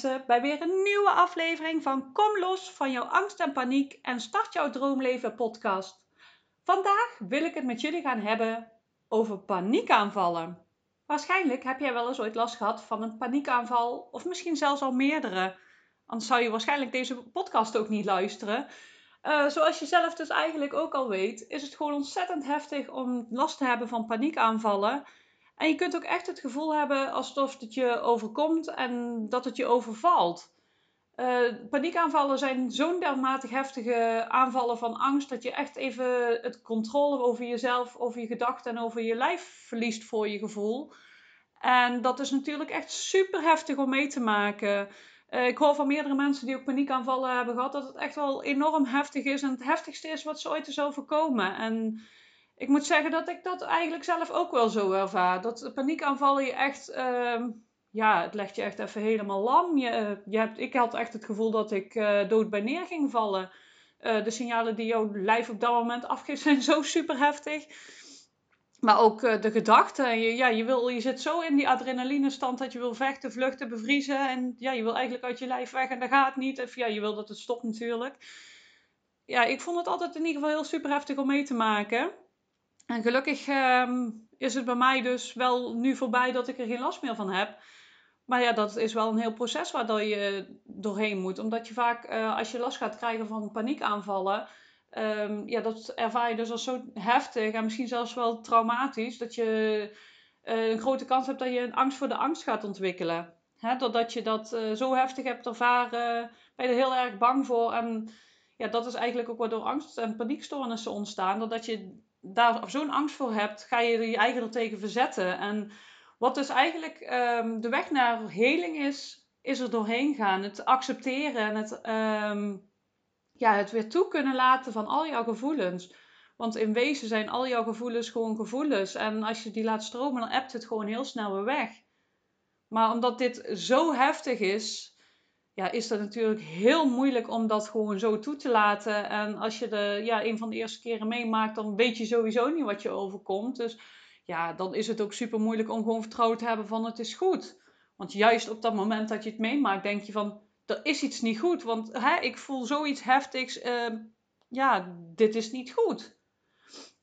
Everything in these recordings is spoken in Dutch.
Bij weer een nieuwe aflevering van Kom los van jouw angst en paniek en start jouw droomleven podcast. Vandaag wil ik het met jullie gaan hebben over paniekaanvallen. Waarschijnlijk heb jij wel eens ooit last gehad van een paniekaanval of misschien zelfs al meerdere. Anders zou je waarschijnlijk deze podcast ook niet luisteren. Uh, zoals je zelf dus eigenlijk ook al weet, is het gewoon ontzettend heftig om last te hebben van paniekaanvallen. En je kunt ook echt het gevoel hebben alsof het je overkomt en dat het je overvalt. Uh, paniekaanvallen zijn zo'n dermate heftige aanvallen van angst dat je echt even het controle over jezelf, over je gedachten en over je lijf verliest voor je gevoel. En dat is natuurlijk echt super heftig om mee te maken. Uh, ik hoor van meerdere mensen die ook paniekaanvallen hebben gehad dat het echt wel enorm heftig is en het heftigste is wat ze ooit is overkomen. En ik moet zeggen dat ik dat eigenlijk zelf ook wel zo ervaar. Dat paniekaanvallen je echt, uh, ja, het legt je echt even helemaal lam. Je, uh, je hebt, ik had echt het gevoel dat ik uh, dood bij neer ging vallen. Eh, de signalen die jouw lijf op dat moment afgeeft zijn zo super heftig. Maar ook de gedachten. Je, ja, je, wil, je zit zo in die adrenaline stand dat je wil vechten, vluchten, bevriezen. En ja, je wil eigenlijk uit je lijf weg en dat gaat niet. Of ja, je wil dat het stopt natuurlijk. Ja, ik vond het altijd in ieder geval heel super heftig om mee te maken. En gelukkig ehm, is het bij mij dus wel nu voorbij dat ik er geen last meer van heb. Maar ja, dat is wel een heel proces waar je doorheen moet. Omdat je vaak, uh, als je last gaat krijgen van paniekaanvallen, um, ja, dat ervaar je dus als zo heftig en misschien zelfs wel traumatisch, dat je uh, een grote kans hebt dat je een angst voor de angst gaat ontwikkelen. Doordat je dat uh, zo heftig hebt ervaren, ben je er heel erg bang voor. En ja, dat is eigenlijk ook waardoor angst- en paniekstoornissen ontstaan. Doordat je daar zo'n angst voor hebt, ga je je eigen er tegen verzetten. En wat dus eigenlijk um, de weg naar heling is, is er doorheen gaan. Het accepteren en het, um, ja, het weer toe kunnen laten van al jouw gevoelens. Want in wezen zijn al jouw gevoelens gewoon gevoelens. En als je die laat stromen, dan appt het gewoon heel snel weer weg. Maar omdat dit zo heftig is, ja, is dat natuurlijk heel moeilijk om dat gewoon zo toe te laten. En als je de, ja, een van de eerste keren meemaakt, dan weet je sowieso niet wat je overkomt. Dus ja, dan is het ook super moeilijk om gewoon vertrouwen te hebben van het is goed. Want juist op dat moment dat je het meemaakt, denk je van er is iets niet goed. Want hè, ik voel zoiets heftigs. Uh, ja, dit is niet goed.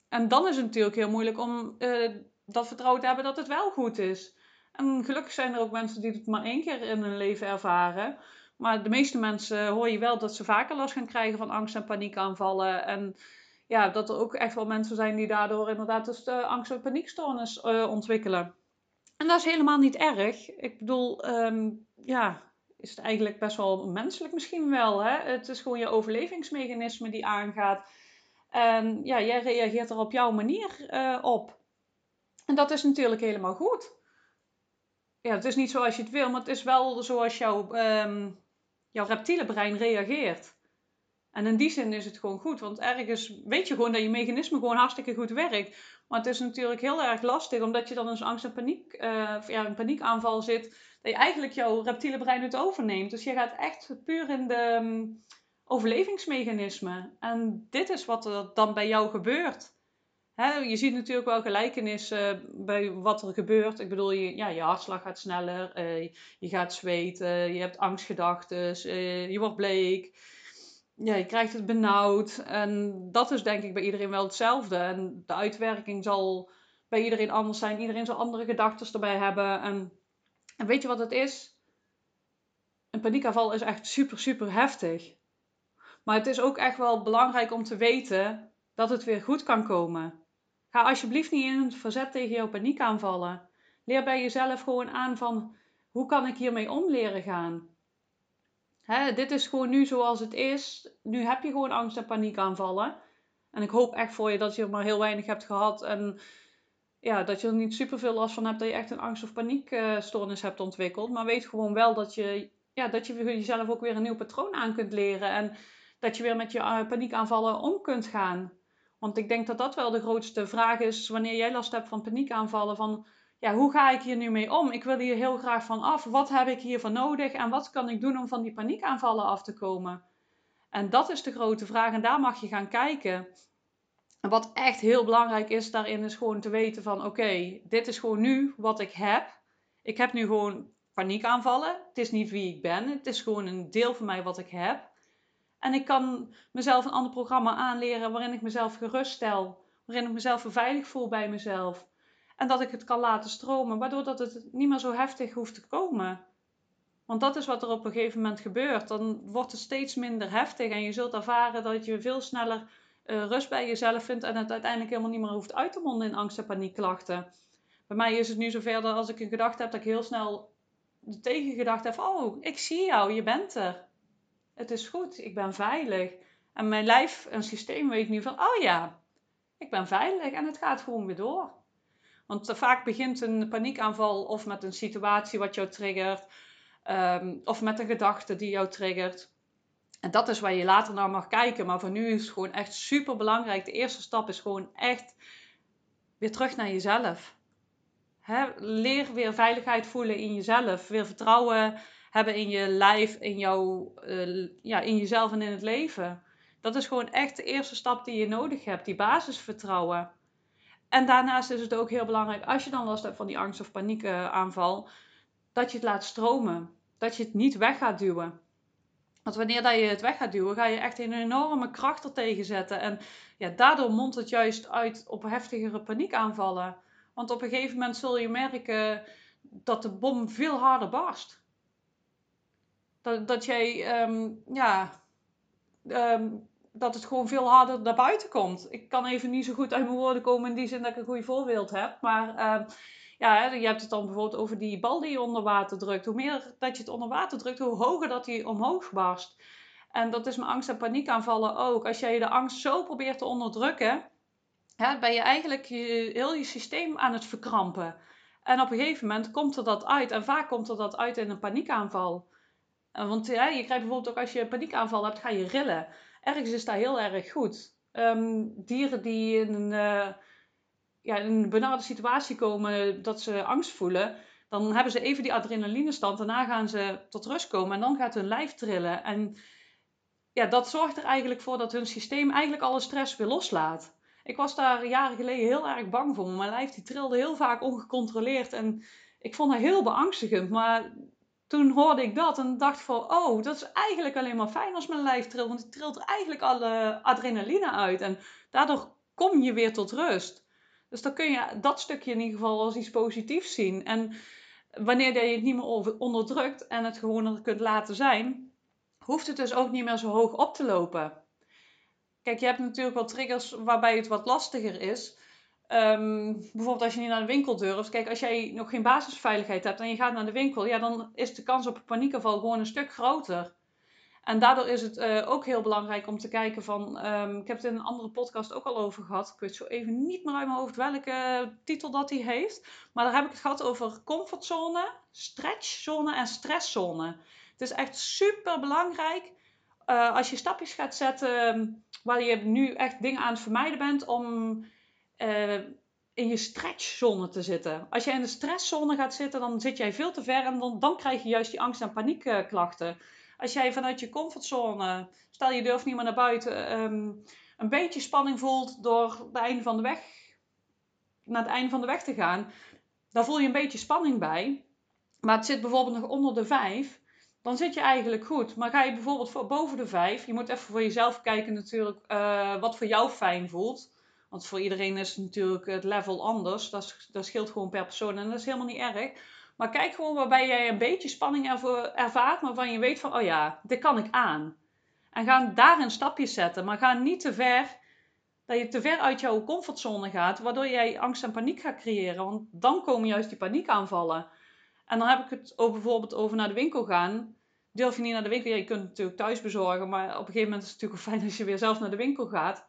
En dan is het natuurlijk heel moeilijk om uh, dat vertrouwen te hebben dat het wel goed is. En gelukkig zijn er ook mensen die het maar één keer in hun leven ervaren. Maar de meeste mensen hoor je wel dat ze vaker last gaan krijgen van angst- en paniekaanvallen. En ja, dat er ook echt wel mensen zijn die daardoor inderdaad dus de angst- en paniekstoornis uh, ontwikkelen. En dat is helemaal niet erg. Ik bedoel, um, ja, is het eigenlijk best wel menselijk misschien wel. Hè? Het is gewoon je overlevingsmechanisme die aangaat. En ja, jij reageert er op jouw manier uh, op. En dat is natuurlijk helemaal goed. Ja, het is niet zoals je het wil, maar het is wel zoals jouw um, jouw reptiele brein reageert. En in die zin is het gewoon goed, want ergens weet je gewoon dat je mechanisme gewoon hartstikke goed werkt. Maar het is natuurlijk heel erg lastig, omdat je dan in angst- en paniek, uh, ja, een paniekaanval zit, dat je eigenlijk jouw reptiele brein het overneemt. Dus je gaat echt puur in de um, overlevingsmechanisme. En dit is wat er dan bij jou gebeurt. Je ziet natuurlijk wel gelijkenissen bij wat er gebeurt. Ik bedoel, je, ja, je hartslag gaat sneller, uh, je gaat zweten, je hebt angstgedachten, uh, je wordt bleek. Ja, je krijgt het benauwd. En dat is denk ik bij iedereen wel hetzelfde. En de uitwerking zal bij iedereen anders zijn. Iedereen zal andere gedachten erbij hebben. En, en weet je wat het is? Een paniekaanval is echt super, super heftig. Maar het is ook echt wel belangrijk om te weten dat het weer goed kan komen. Ga alsjeblieft niet in verzet tegen jouw paniekaanvallen. Leer bij jezelf gewoon aan van hoe kan ik hiermee om leren gaan. Dit is gewoon nu zoals het is. Nu heb je gewoon angst en paniekaanvallen. En ik hoop echt voor je dat je er maar heel weinig hebt gehad. En ja, dat je er niet super veel last van hebt dat je echt een angst- of paniekstoornis hebt ontwikkeld. Maar weet gewoon wel dat je, ja, dat je jezelf ook weer een nieuw patroon aan kunt leren. En dat je weer met je eh, paniekaanvallen om kunt gaan. Want ik denk dat dat wel de grootste vraag is wanneer jij last hebt van paniekaanvallen. Van ja, hoe ga ik hier nu mee om? Ik wil hier heel graag van af. Wat heb ik hiervoor nodig? En wat kan ik doen om van die paniekaanvallen af te komen? En dat is de grote vraag en daar mag je gaan kijken. En wat echt heel belangrijk is daarin is gewoon te weten van oké, dit is gewoon nu wat ik heb. Ik heb nu gewoon paniekaanvallen. Het is niet wie ik ben. Het is gewoon een deel van mij wat ik heb. En ik kan mezelf een ander programma aanleren waarin ik mezelf geruststel. Waarin ik mezelf veilig voel bij mezelf. En dat ik het kan laten stromen, waardoor dat het niet meer zo heftig hoeft te komen. Want dat is wat er op een gegeven moment gebeurt. Dan wordt het steeds minder heftig en je zult ervaren dat je veel sneller uh, rust bij jezelf vindt en het uiteindelijk helemaal niet meer hoeft uit te monden in angst- en paniekklachten. Bij mij is het nu zover dat als ik een gedachte heb, dat ik heel snel de tegengedachte heb: Oh, ik zie jou, je bent er. Het is goed, ik ben veilig. En mijn lijf en systeem weet nu van: Oh ja, ik ben veilig en het gaat gewoon weer door. Want vaak begint een paniekaanval of met een situatie wat jou triggert, um, of met een gedachte die jou triggert. En dat is waar je later naar mag kijken. Maar voor nu is het gewoon echt super belangrijk. De eerste stap is gewoon echt weer terug naar jezelf. leer weer veiligheid voelen in jezelf. Weer vertrouwen hebben in je lijf, in, jou, uh, ja, in jezelf en in het leven. Dat is gewoon echt de eerste stap die je nodig hebt. Die basisvertrouwen. En daarnaast is het ook heel belangrijk, als je dan last hebt van die angst- of paniekaanval, dat je het laat stromen. Dat je het niet weg gaat duwen. Want wanneer dat je het weg gaat duwen, ga je echt een enorme kracht er tegen zetten. En ja, daardoor mondt het juist uit op heftigere paniekaanvallen. Want op een gegeven moment zul je merken dat de bom veel harder barst. Dat, dat jij, um, ja, um, dat het gewoon veel harder naar buiten komt. Ik kan even niet zo goed uit mijn woorden komen in die zin dat ik een goed voorbeeld heb. Maar uh, ja, je hebt het dan bijvoorbeeld over die bal die je onder water drukt. Hoe meer dat je het onder water drukt, hoe hoger dat die omhoog barst. En dat is mijn angst- en paniekaanvallen ook. Als jij de angst zo probeert te onderdrukken, ben je eigenlijk je, heel je systeem aan het verkrampen. En op een gegeven moment komt er dat uit. En vaak komt er dat uit in een paniekaanval. Want ja, je krijgt bijvoorbeeld ook als je paniekaanval hebt, ga je rillen ergens is dat heel erg goed. Ehm, dieren die in een, uh, ja, in een benarde situatie komen dat ze angst voelen, dan hebben ze even die adrenalinestand. Daarna gaan ze tot rust komen en dan gaat hun lijf trillen. En ja, dat zorgt er eigenlijk voor dat hun systeem eigenlijk alle stress weer loslaat. Ik was daar jaren geleden heel erg bang voor. Mijn lijf die trilde heel vaak ongecontroleerd. En ik vond dat heel beangstigend. Maar toen hoorde ik dat en dacht van, oh, dat is eigenlijk alleen maar fijn als mijn lijf trilt. Want het trilt er eigenlijk alle adrenaline uit. En daardoor kom je weer tot rust. Dus dan kun je dat stukje in ieder geval als iets positiefs zien. En wanneer je het niet meer onderdrukt en het gewoon kunt laten zijn, hoeft het dus ook niet meer zo hoog op te lopen. Kijk, je hebt natuurlijk wel triggers waarbij het wat lastiger is. Um, bijvoorbeeld als je niet naar de winkel durft. Kijk, als jij nog geen basisveiligheid hebt en je gaat naar de winkel, ja, dan is de kans op een paniekaanval gewoon een stuk groter. En daardoor is het uh, ook heel belangrijk om te kijken van, um, ik heb het in een andere podcast ook al over gehad. Ik weet zo even niet meer uit mijn hoofd welke titel dat hij heeft. Maar daar heb ik het gehad over comfortzone, stretchzone en stresszone. Het is echt super belangrijk uh, als je stapjes gaat zetten waar je nu echt dingen aan het vermijden bent om uh, in je stretchzone te zitten. Als jij in de stresszone gaat zitten, dan zit jij veel te ver en dan, dan krijg je juist die angst- en paniekklachten. Als jij vanuit je comfortzone, stel je durft niet meer naar buiten, um, een beetje spanning voelt door het einde van de weg, naar het einde van de weg te gaan, dan voel je een beetje spanning bij. Maar het zit bijvoorbeeld nog onder de 5, dan zit je eigenlijk goed. Maar ga je bijvoorbeeld voor boven de 5, je moet even voor jezelf kijken natuurlijk uh, wat voor jou fijn voelt. Want voor iedereen is natuurlijk het level anders. Dat, dat scheelt gewoon per persoon en dat is helemaal niet erg. Maar kijk gewoon waarbij jij een beetje spanning ervaart, maar waarvan je weet van, oh ja, dit kan ik aan. En ga daarin stapjes zetten, maar ga niet te ver, dat je te ver uit jouw comfortzone gaat, waardoor jij angst en paniek gaat creëren. Want dan komen juist die paniekaanvallen. En dan heb ik het over, bijvoorbeeld over naar de winkel gaan. Durf je niet naar de winkel, je kunt het natuurlijk thuis bezorgen, maar op een gegeven moment is het natuurlijk fijn als je weer zelf naar de winkel gaat.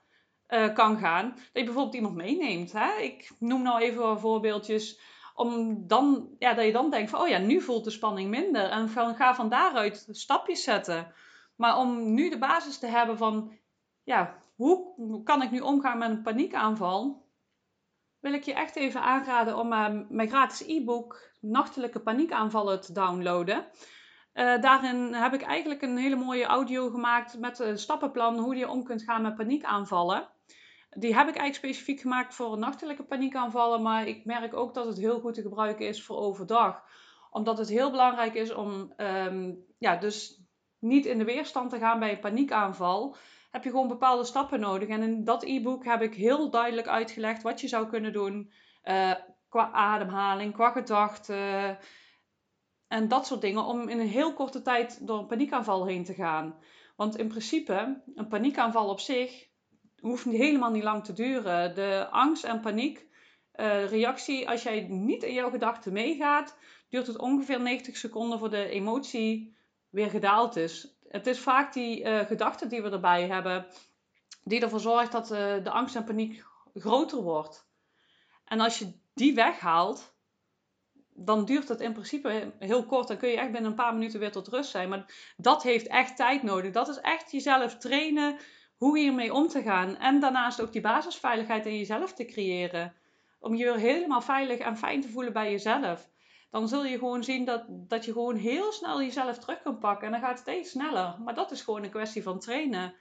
Uh, kan gaan. Dat je bijvoorbeeld iemand meeneemt. Hè? Ik noem nou even wat voorbeeldjes. Om dan, ja, dat je dan denkt van, oh ja, nu voelt de spanning minder. En van, ga van daaruit stapjes zetten. Maar om nu de basis te hebben van, ja, hoe kan ik nu omgaan met een paniekaanval? Wil ik je echt even aanraden om uh, mijn gratis e-book Nachtelijke Paniekaanvallen te downloaden. Uh, daarin heb ik eigenlijk een hele mooie audio gemaakt met een stappenplan hoe je om kunt gaan met paniekaanvallen. Die heb ik eigenlijk specifiek gemaakt voor nachtelijke paniekaanvallen, maar ik merk ook dat het heel goed te gebruiken is voor overdag. Omdat het heel belangrijk is om ehm, ja, dus niet in de weerstand te gaan bij een paniekaanval. Heb je gewoon bepaalde stappen nodig. En in dat e-book heb ik heel duidelijk uitgelegd wat je zou kunnen doen. Uh, qua ademhaling, qua gedachten. En dat soort dingen. Om in een heel korte tijd door een paniekaanval heen te gaan. Want in principe, een paniekaanval op zich hoeft helemaal niet lang te duren. De angst en paniek uh, reactie, als jij niet in jouw gedachten meegaat, duurt het ongeveer 90 seconden voor de emotie weer gedaald is. Het is vaak die uh, gedachte die we erbij hebben, die ervoor zorgt dat uh, de angst en paniek groter wordt. En als je die weghaalt, dan duurt het in principe heel kort. Dan kun je echt binnen een paar minuten weer tot rust zijn. Maar dat heeft echt tijd nodig. Dat is echt jezelf trainen hoe hiermee om te gaan. En daarnaast ook die basisveiligheid in jezelf te creëren. Om je weer helemaal veilig en fijn te voelen bij jezelf. Dan zul je gewoon zien dat, dat je gewoon heel snel jezelf terug kan pakken. En dan gaat het steeds sneller. Maar dat is gewoon een kwestie van trainen.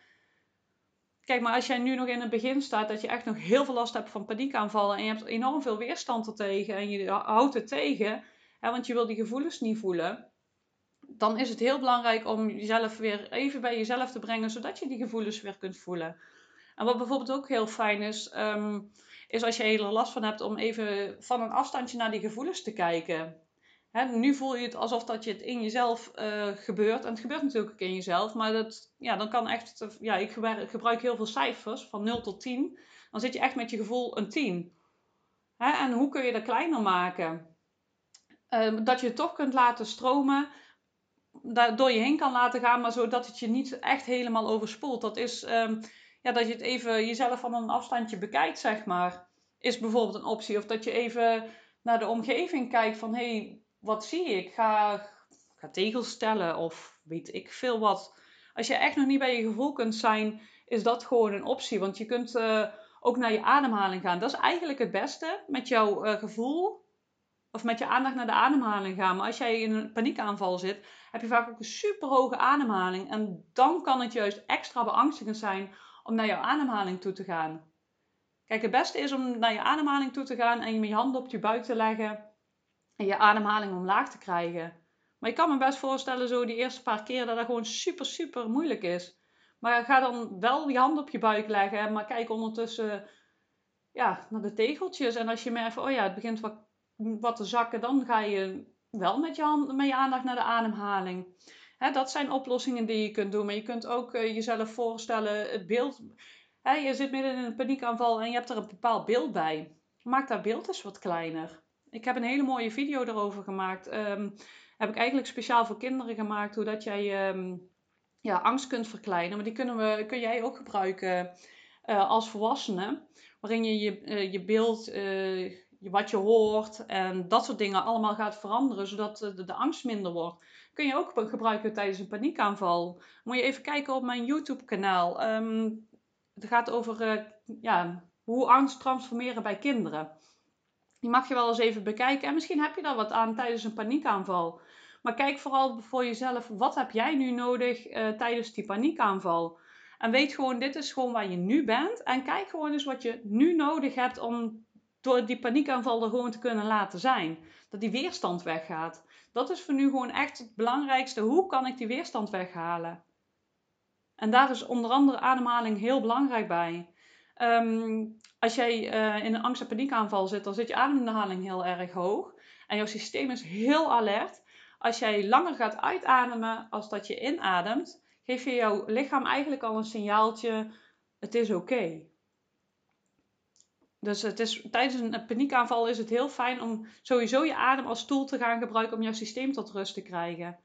Kijk, maar als jij nu nog in het begin staat, dat je echt nog heel veel last hebt van paniekaanvallen en je hebt enorm veel weerstand er tegen en je houdt het tegen, hè, want je wil die gevoelens niet voelen, dan is het heel belangrijk om jezelf weer even bij jezelf te brengen, zodat je die gevoelens weer kunt voelen. En wat bijvoorbeeld ook heel fijn is, um, is als je er last van hebt om even van een afstandje naar die gevoelens te kijken. Nu voel je het alsof dat je het in jezelf uh, gebeurt. En het gebeurt natuurlijk ook in jezelf. Maar dat, ja, dan kan echt... Ja, ik gebruik heel veel cijfers, van 0 tot 10. Dan zit je echt met je gevoel een 10. Hè, en hoe kun je dat kleiner maken? Uh, dat je het toch kunt laten stromen door je heen kan laten gaan, maar zodat het je niet echt helemaal overspoelt. Dat is um, ja, dat je het even jezelf van een afstandje bekijkt, zeg maar. Is bijvoorbeeld een optie. Of dat je even naar de omgeving kijkt van hé, hey, wat zie ik? Ga, ga tegels stellen of weet ik veel wat. Als je echt nog niet bij je gevoel kunt zijn, is dat gewoon een optie. Want je kunt uh, ook naar je ademhaling gaan. Dat is eigenlijk het beste met jouw uh, gevoel. Of met je aandacht naar de ademhaling gaan. Maar als jij in een paniekaanval zit, heb je vaak ook een super hoge ademhaling. En dan kan het juist extra beangstigend zijn om naar jouw ademhaling toe te gaan. Kijk, het beste is om naar je ademhaling toe te gaan en je met je handen op je buik te leggen en je ademhaling omlaag te krijgen. Maar je kan me best voorstellen, zo die eerste paar keer, dat dat gewoon super, super moeilijk is. Maar ga dan wel je hand op je buik leggen, maar kijk ondertussen ja, naar de tegeltjes. En als je merkt, oh ja, het begint wat, wat te zakken, dan ga je wel met je, hand, met je aandacht naar de ademhaling. Dat zijn oplossingen die je kunt doen. Maar je kunt ook uh, jezelf voorstellen, het beeld. Je zit midden in een paniekaanval en je hebt er een bepaald beeld bij. Maak dat beeld eens wat kleiner. Ik heb een hele mooie video erover gemaakt. Um, heb ik eigenlijk speciaal voor kinderen gemaakt. Hoe dat jij um, ja, angst kunt verkleinen. Maar die kunnen we, kun jij ook gebruiken uh, als volwassene. Waarin je je, uh, je beeld, wat je hoort en dat soort dingen allemaal gaat veranderen. Zodat de, de angst minder wordt. Kun je ook gebruiken tijdens een paniekaanval. Moet je even kijken op mijn YouTube kanaal. Um, het gaat over ja, hoe angst transformeren bij kinderen. Die mag je wel eens even bekijken. En misschien heb je daar wat aan tijdens een paniekaanval. Maar kijk vooral voor jezelf, wat heb jij nu nodig uh, tijdens die paniekaanval? En weet gewoon, dit is gewoon waar je nu bent. En kijk gewoon eens wat je nu nodig hebt om door die paniekaanval er gewoon te kunnen laten zijn. Dat die weerstand weggaat. Dat is voor nu gewoon echt het belangrijkste. Hoe kan ik die weerstand weghalen? En daar is onder andere ademhaling heel belangrijk bij. Um, als jij uh, in een angst- en paniekaanval zit, dan zit je ademhaling heel erg hoog. En jouw systeem is heel alert. Als jij langer gaat uitademen als dat je inademt, geef je jouw lichaam eigenlijk al een signaaltje: het is oké. Dus het is, tijdens een paniekaanval is het heel fijn om sowieso je adem als tool te gaan gebruiken om jouw systeem tot rust te krijgen.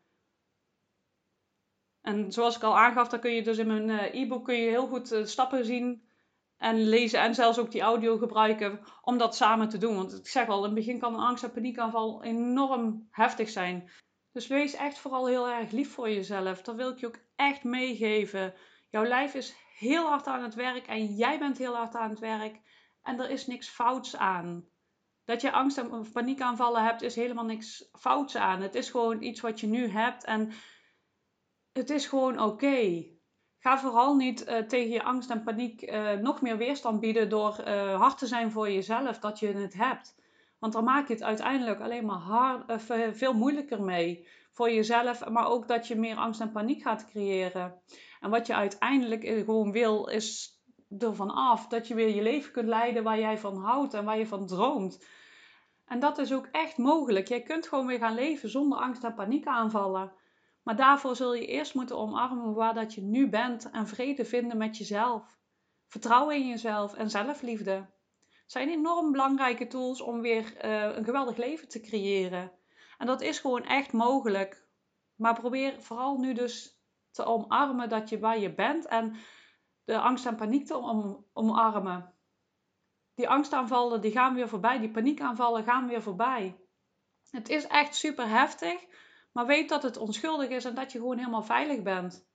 En zoals ik al aangaf, dan kun je dus in mijn eh, e-book kun je heel goed uh, stappen zien en lezen en zelfs ook die audio gebruiken om dat samen te doen. Want ik zeg al, in het begin kan een angst- en paniekaanval enorm heftig zijn. Dus wees echt vooral heel erg lief voor jezelf. Dat wil ik je ook echt meegeven. Jouw lijf is heel hard aan het werk en jij bent heel hard aan het werk. En er is niks fouts aan. Dat je angst- en paniekaanvallen hebt, is helemaal niks fouts aan. Het is gewoon iets wat je nu hebt en het is gewoon oké. Ga vooral niet uh, tegen je angst en paniek uh, nog meer weerstand bieden door uh, hard te zijn voor jezelf dat je het hebt. Want dan maak je het uiteindelijk alleen maar veel moeilijker mee. Voor jezelf, maar ook dat je meer angst en paniek gaat creëren. En wat je uiteindelijk gewoon wil, is ervan af dat je weer je leven kunt leiden waar jij van houdt en waar je van droomt. En dat is ook echt mogelijk. Jij kunt gewoon weer gaan leven zonder angst en paniek aanvallen. Maar daarvoor zul je eerst moeten omarmen waar dat je nu bent en vrede vinden met jezelf. Vertrouwen in jezelf en zelfliefde. Zijn enorm belangrijke tools om weer uh, een geweldig leven te creëren. En dat is gewoon echt mogelijk. Maar probeer vooral nu dus te omarmen dat je waar je bent en de angst en paniek te om, omarmen. Die angstaanvallen die gaan weer voorbij, die paniekaanvallen gaan weer voorbij. Het is echt super heftig, maar weet dat het onschuldig is en dat je gewoon helemaal veilig bent.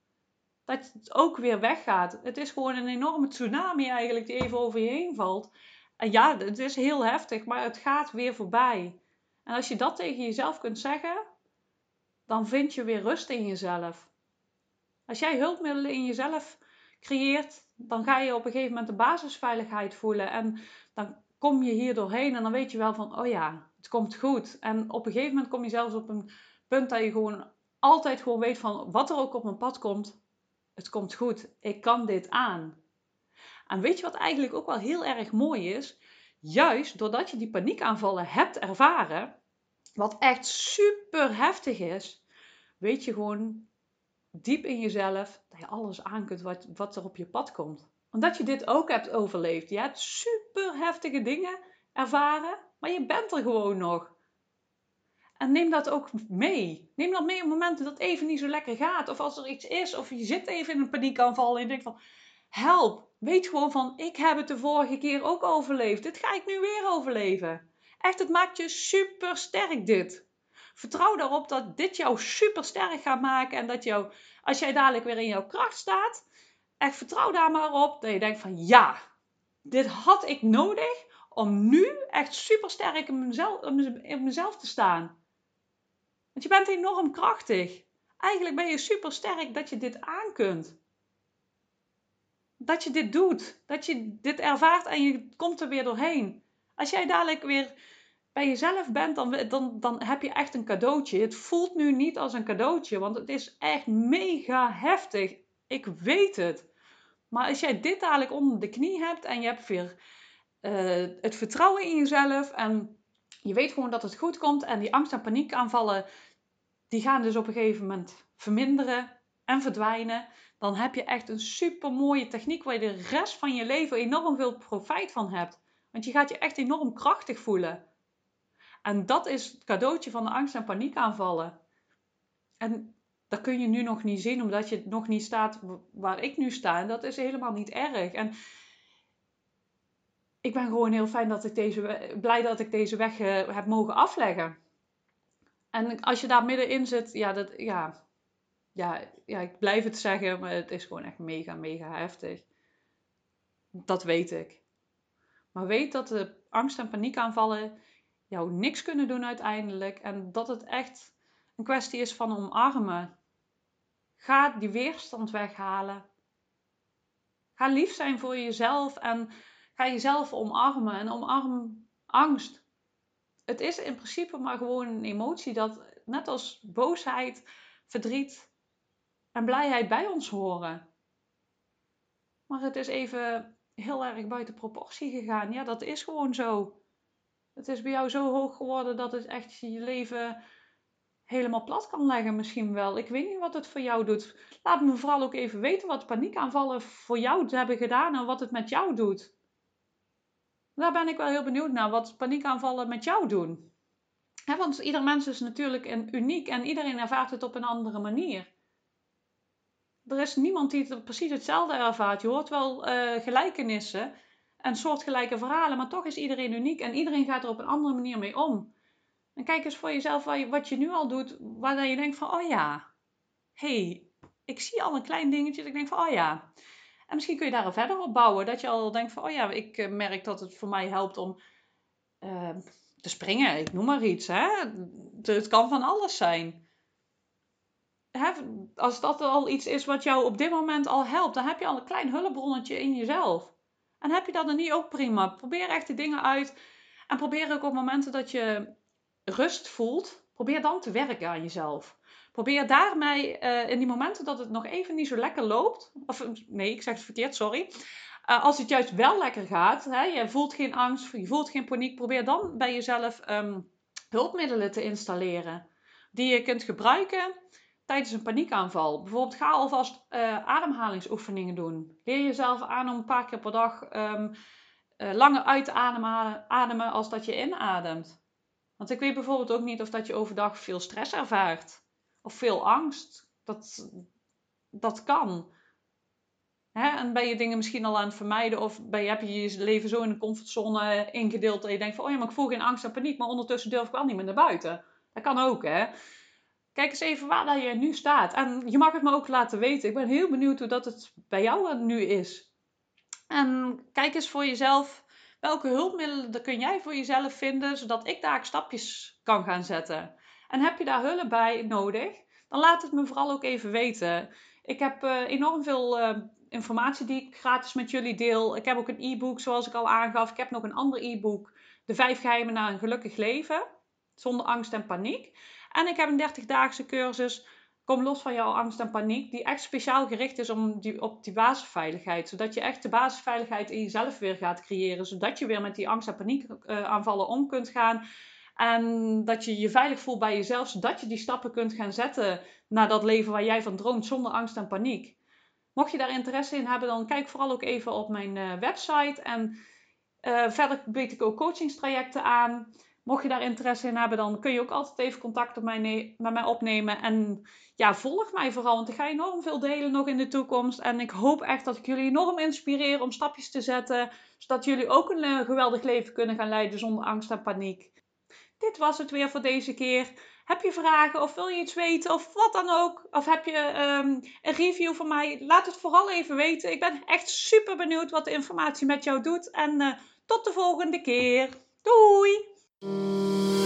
Dat het ook weer weggaat. Het is gewoon een enorme tsunami eigenlijk die even over je heen valt. En ja, het is heel heftig, maar het gaat weer voorbij. En als je dat tegen jezelf kunt zeggen, dan vind je weer rust in jezelf. Als jij hulpmiddelen in jezelf creëert, dan ga je op een gegeven moment de basisveiligheid voelen. En dan kom je hier doorheen en dan weet je wel van, oh ja, het komt goed. En op een gegeven moment kom je zelfs op een punt dat je gewoon altijd gewoon weet van, wat er ook op mijn pad komt, het komt goed. Ik kan dit aan. En weet je wat eigenlijk ook wel heel erg mooi is? Juist doordat je die paniekaanvallen hebt ervaren, wat echt super heftig is, weet je gewoon diep in jezelf dat je alles aan kunt wat, wat er op je pad komt. Omdat je dit ook hebt overleefd. Je hebt super heftige dingen ervaren, maar je bent er gewoon nog. En neem dat ook mee. Neem dat mee op momenten dat het even niet zo lekker gaat. Of als er iets is, of je zit even in een paniekaanval en je denkt van... Help! Weet gewoon van, ik heb het de vorige keer ook overleefd. Dit ga ik nu weer overleven. Echt, het maakt je super sterk dit. Vertrouw daarop dat dit jou super sterk gaat maken. En dat jou, als jij dadelijk weer in jouw kracht staat, echt vertrouw daar maar op. Dat je denkt van ja, dit had ik nodig om nu echt super sterk in mezelf, in mezelf te staan. Want je bent enorm krachtig. Eigenlijk ben je super sterk dat je dit aan kunt. Dat je dit doet. Dat je dit ervaart en je komt er weer doorheen. Als jij dadelijk weer bij jezelf bent, dan, dan, dan heb je echt een cadeautje. Het voelt nu niet als een cadeautje, want het is echt mega heftig. Ik weet het. Maar als jij dit dadelijk onder de knie hebt en je hebt weer uh, het vertrouwen in jezelf en je weet gewoon dat het goed komt en die angst- en paniekaanvallen, die gaan dus op een gegeven moment verminderen en verdwijnen. Dan heb je echt een super mooie techniek waar je de rest van je leven enorm veel profijt van hebt. Want je gaat je echt enorm krachtig voelen. En dat is het cadeautje van de angst- en paniekaanvallen. En dat kun je nu nog niet zien, omdat je nog niet staat waar ik nu sta. En dat is helemaal niet erg. En ik ben gewoon heel fijn dat ik deze, blij dat ik deze weg uh, heb mogen afleggen. En als je daar middenin zit, ja, dat, ja, ja, ja, ik blijf het zeggen, maar het is gewoon echt mega, mega heftig. Dat weet ik. Maar weet dat de angst- en paniekaanvallen jou niks kunnen doen uiteindelijk. En dat het echt een kwestie is van omarmen. Ga die weerstand weghalen. Ga lief zijn voor jezelf en ga jezelf omarmen en omarm angst. Het is in principe maar gewoon een emotie dat net als boosheid, verdriet en blijheid bij ons horen. Maar het is even heel erg buiten proportie gegaan. Ja, dat is gewoon zo. Het is bij jou zo hoog geworden dat het echt je leven helemaal plat kan leggen misschien wel. Ik weet niet wat het voor jou doet. Laat me vooral ook even weten wat paniekaanvallen voor jou hebben gedaan en wat het met jou doet. Daar ben ik wel heel benieuwd naar, wat paniekaanvallen met jou doen. want ieder mens is natuurlijk uniek en iedereen ervaart het op een andere manier. Er is niemand die het precies hetzelfde ervaart. Je hoort wel uh, gelijkenissen, en soortgelijke verhalen, maar toch is iedereen uniek en iedereen gaat er op een andere manier mee om. En kijk eens voor jezelf wat je nu al doet, waar je denkt van, oh ja, hey, ik zie al een klein dingetje dat ik denk van, oh ja. En misschien kun je daar verder op bouwen, dat je al denkt van, oh ja, ik eh, merk dat het voor mij helpt om uh, te springen, ik noem maar iets. Hè? Het kan van alles zijn. Als dat al iets is wat jou op dit moment al helpt, dan heb je al een klein hulpbronnetje in jezelf. En heb je dat dan niet ook prima? Probeer echt de dingen uit. En probeer ook op momenten dat je rust voelt, probeer dan te werken aan jezelf. Probeer daarmee uh, in die momenten dat het nog even niet zo lekker loopt, of nee, ik zeg het verkeerd, sorry. Uh, als het juist wel lekker gaat, hè, je voelt geen angst, je voelt geen paniek, probeer dan bij jezelf um, hulpmiddelen te installeren die je kunt gebruiken tijdens een paniekaanval. Bijvoorbeeld ga alvast uh, ademhalingsoefeningen doen. Leer jezelf aan om een paar keer per dag um, uh, langer uit te ademen, als dat je inademt. Want ik weet bijvoorbeeld ook niet of dat je overdag veel stress ervaart. Of veel angst. Dat, dat kan. Hè? En ben je dingen misschien al aan het vermijden of ben je, heb je je leven zo in een comfortzone ingedeeld dat je denkt van oh ja, maar ik voel geen angst en paniek, maar ondertussen durf ik wel niet meer naar buiten. Dat kan ook hè. Kijk eens even waar je nu staat. En je mag het me ook laten weten. Ik ben heel benieuwd hoe dat het bij jou nu is. En kijk eens voor jezelf welke hulpmiddelen kun jij voor jezelf vinden, zodat ik daar stapjes kan gaan zetten. En heb je daar hulp bij nodig, dan laat het me vooral ook even weten. Ik heb uh, enorm veel uh, informatie die ik gratis met jullie deel. Ik heb ook een e-book, zoals ik al aangaf. Ik heb nog een ander e-book, De vijf geheimen naar een gelukkig leven, zonder angst en paniek. En ik heb een 30-daagse cursus, Kom los van jouw angst en paniek, die echt speciaal gericht is om die, op die basisveiligheid. Zodat je echt de basisveiligheid in jezelf weer gaat creëren. Zodat je weer met die angst en paniek uh, aanvallen om kunt gaan. En dat je je veilig voelt bij jezelf, zodat je die stappen kunt gaan zetten naar dat leven waar jij van droomt, zonder angst en paniek. Mocht je daar interesse in hebben, dan kijk vooral ook even op mijn uh, website. En uh, verder bied ik ook coachingstrajecten aan. Mocht je daar interesse in hebben, dan kun je ook altijd even contact op mij met mij opnemen. En ja, volg mij vooral, want ik ga enorm veel delen nog in de toekomst. En ik hoop echt dat ik jullie enorm inspireer om stapjes te zetten, zodat jullie ook een uh, geweldig leven kunnen gaan leiden zonder angst en paniek. Dit was het weer voor deze keer. Heb je vragen of wil je iets weten of wat dan ook? Of heb je um, een review van mij? Laat het vooral even weten. Ik ben echt super benieuwd wat de informatie met jou doet. En uh, tot de volgende keer. Doei! Música